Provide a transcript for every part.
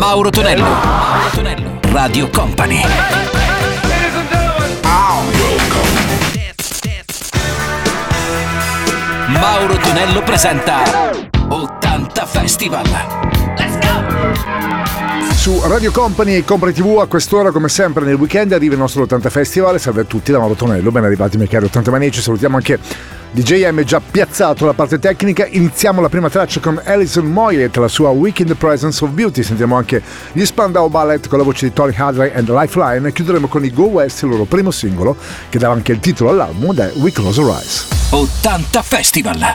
Mauro Tonello. Mauro Tonello. Radio Company. Mauro Tonello presenta 80 Festival. Let's go! Su Radio Company e Company TV a quest'ora come sempre nel weekend arriva il nostro 80 Festival salve a tutti da Mauro Tonello ben arrivati miei cari 80 manici salutiamo anche DJM già piazzato la parte tecnica. Iniziamo la prima traccia con Alison Moyet la sua Week in the Presence of Beauty. Sentiamo anche gli Spandau Ballet con la voce di Tony Hadley and Lifeline. E chiuderemo con i Go West il loro primo singolo che dava anche il titolo all'album ed è We Close Our Eyes. 80 Festival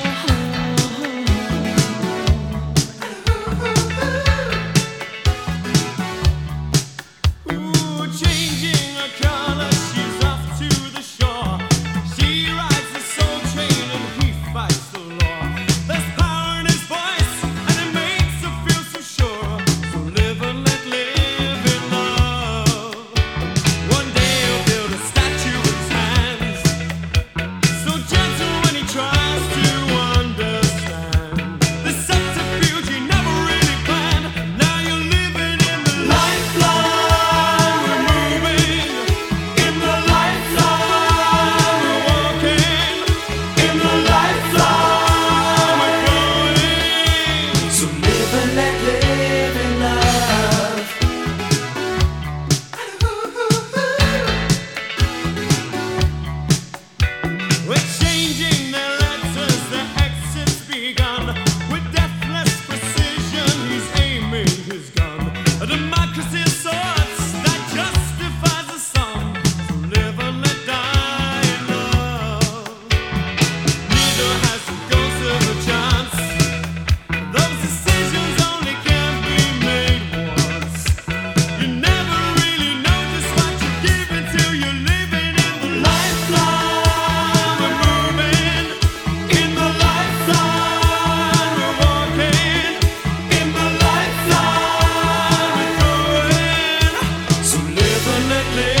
play.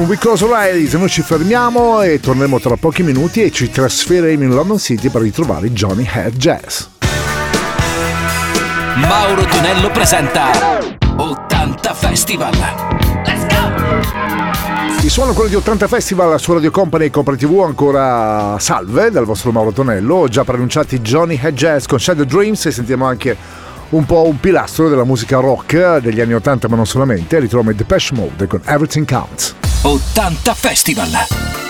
Con We Close Our Eyes noi ci fermiamo e torneremo tra pochi minuti e ci trasferiremo in London City per ritrovare Johnny Head Jazz. Mauro Tonello presenta 80 Festival. Let's go! Il suono quello di 80 Festival su Radio Company e Company TV ancora salve dal vostro Mauro Tonello, già preannunciati Johnny Head Jazz con Shadow Dreams e sentiamo anche un po' un pilastro della musica rock degli anni 80 ma non solamente, ritroviamo i Depeche Mode con Everything Counts. 80 Festival.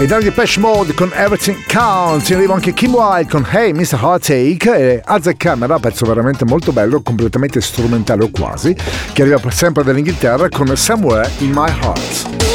Ed di Depeche Mode con Everything Counts, in arrivo anche Kim Wilde con Hey Mr. Heartache e Azek Camera, pezzo veramente molto bello, completamente strumentale o quasi, che arriva sempre dall'Inghilterra con Somewhere in My Heart.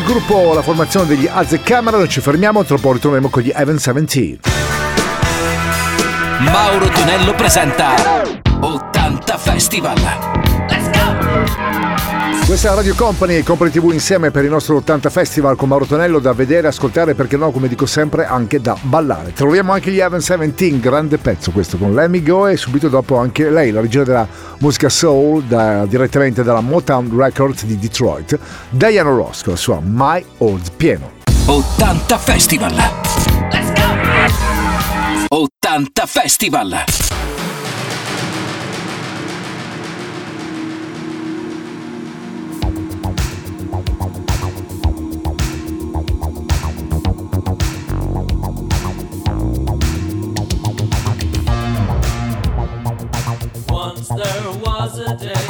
il gruppo, la formazione degli Azecamera, non ci fermiamo, tra poco ritroveremo con gli Event 17. Mauro Tonello presenta 80 Festival. Let's go! Questa è Radio Company e Company TV insieme per il nostro 80 Festival con Mauro Tonello da vedere, ascoltare, e perché no, come dico sempre, anche da ballare. Troviamo anche gli Heaven 17, grande pezzo questo con Lemmy Go e subito dopo anche lei, la regina della musica soul da, direttamente dalla Motown Records di Detroit, Diana Ross con la sua My Old Pieno. 80 Festival! Let's go! 80 Festival! day.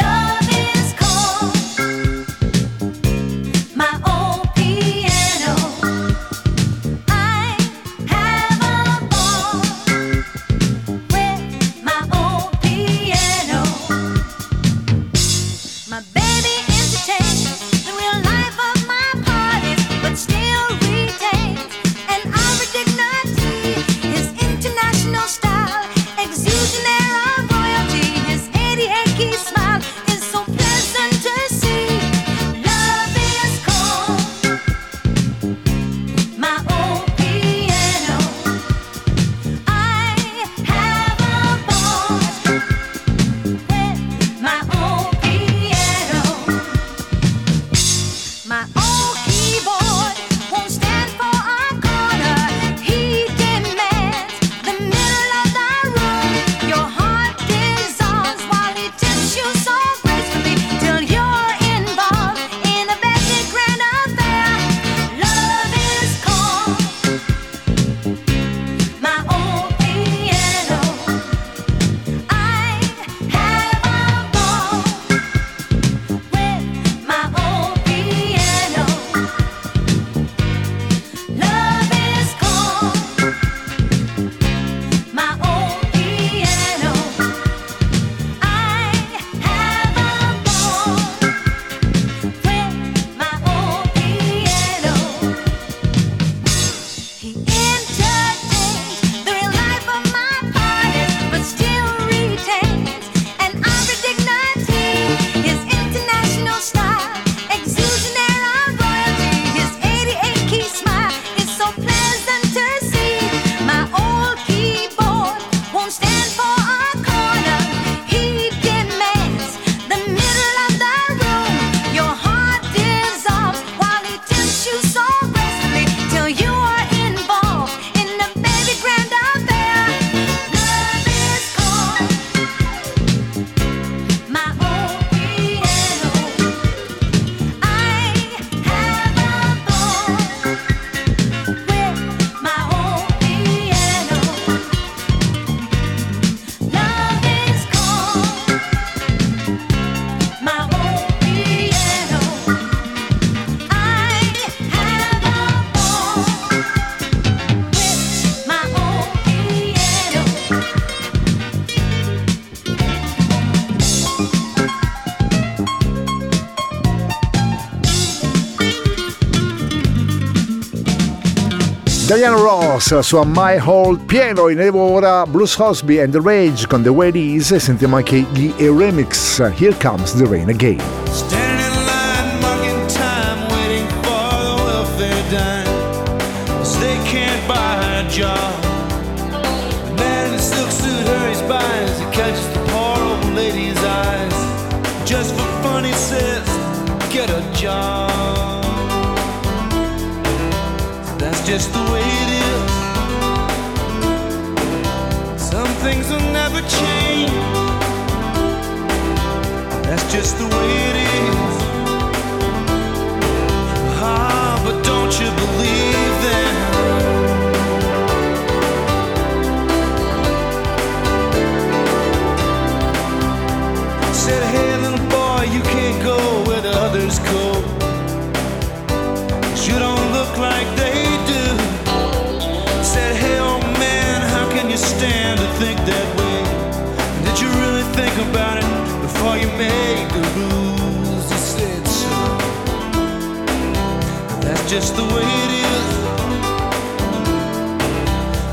Diana Ross, la sua My Hold pieno. In ora Bruce Hosby and the Rage con The Way It Is. E sentiamo anche gli e-remix. Here Comes the Rain Again.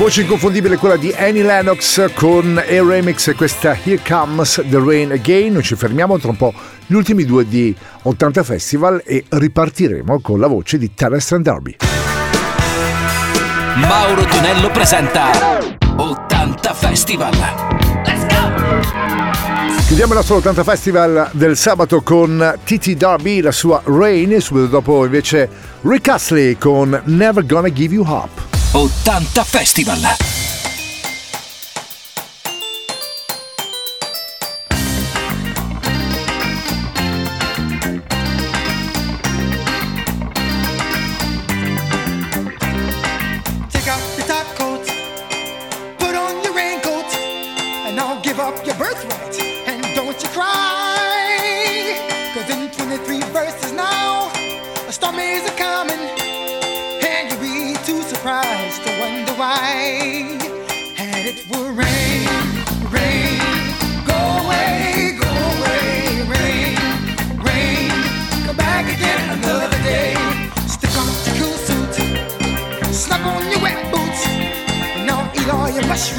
voce inconfondibile quella di Annie Lennox con il remix e questa Here Comes the Rain Again. Noi ci fermiamo tra un po' gli ultimi due di 80 Festival e ripartiremo con la voce di Terrestre Derby. Mauro Tonello presenta 80 Festival. Let's go! Chiudiamo il nostro 80 Festival del sabato con T.T. Darby, la sua Rain, e subito dopo invece Rick Astley con Never Gonna Give You Up. 80 Festival.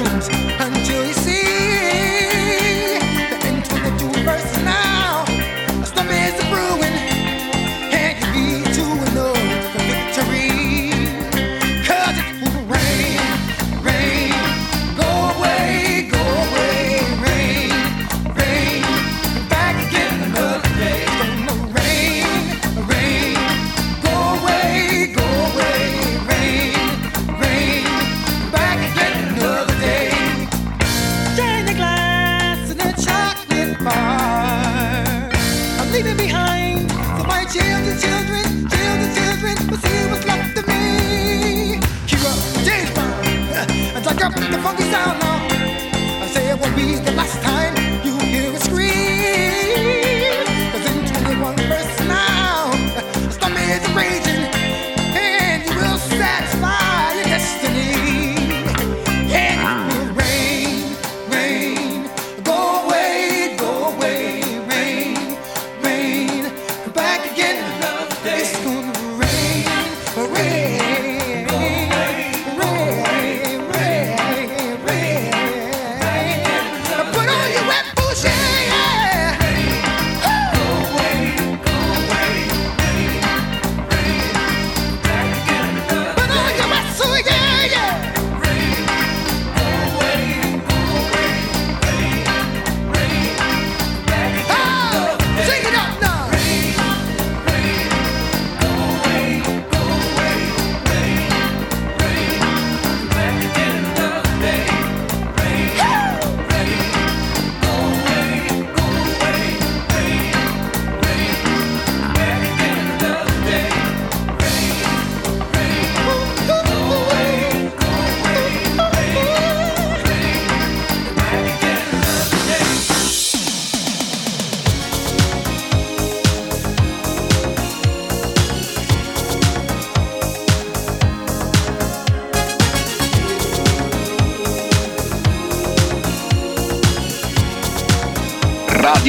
dreams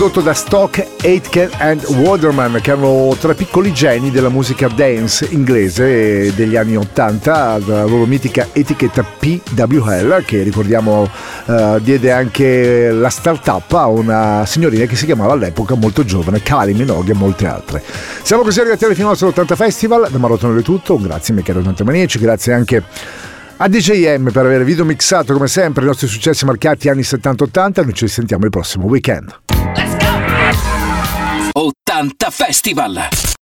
prodotto da Stock, Aitken e Waterman, che erano tre piccoli geni della musica dance inglese degli anni 80, dalla loro mitica etichetta PWL, che ricordiamo eh, diede anche la start-up a una signorina che si chiamava all'epoca molto giovane, Kylie Minogue e molte altre. Siamo così arrivati alla fine del nostro Festival, da Marotone è tutto, grazie Michele 80 Manieci, grazie anche a DJM per aver video mixato come sempre i nostri successi marcati anni 70-80. Noi ci sentiamo il prossimo weekend. Let's go! 80 Festival!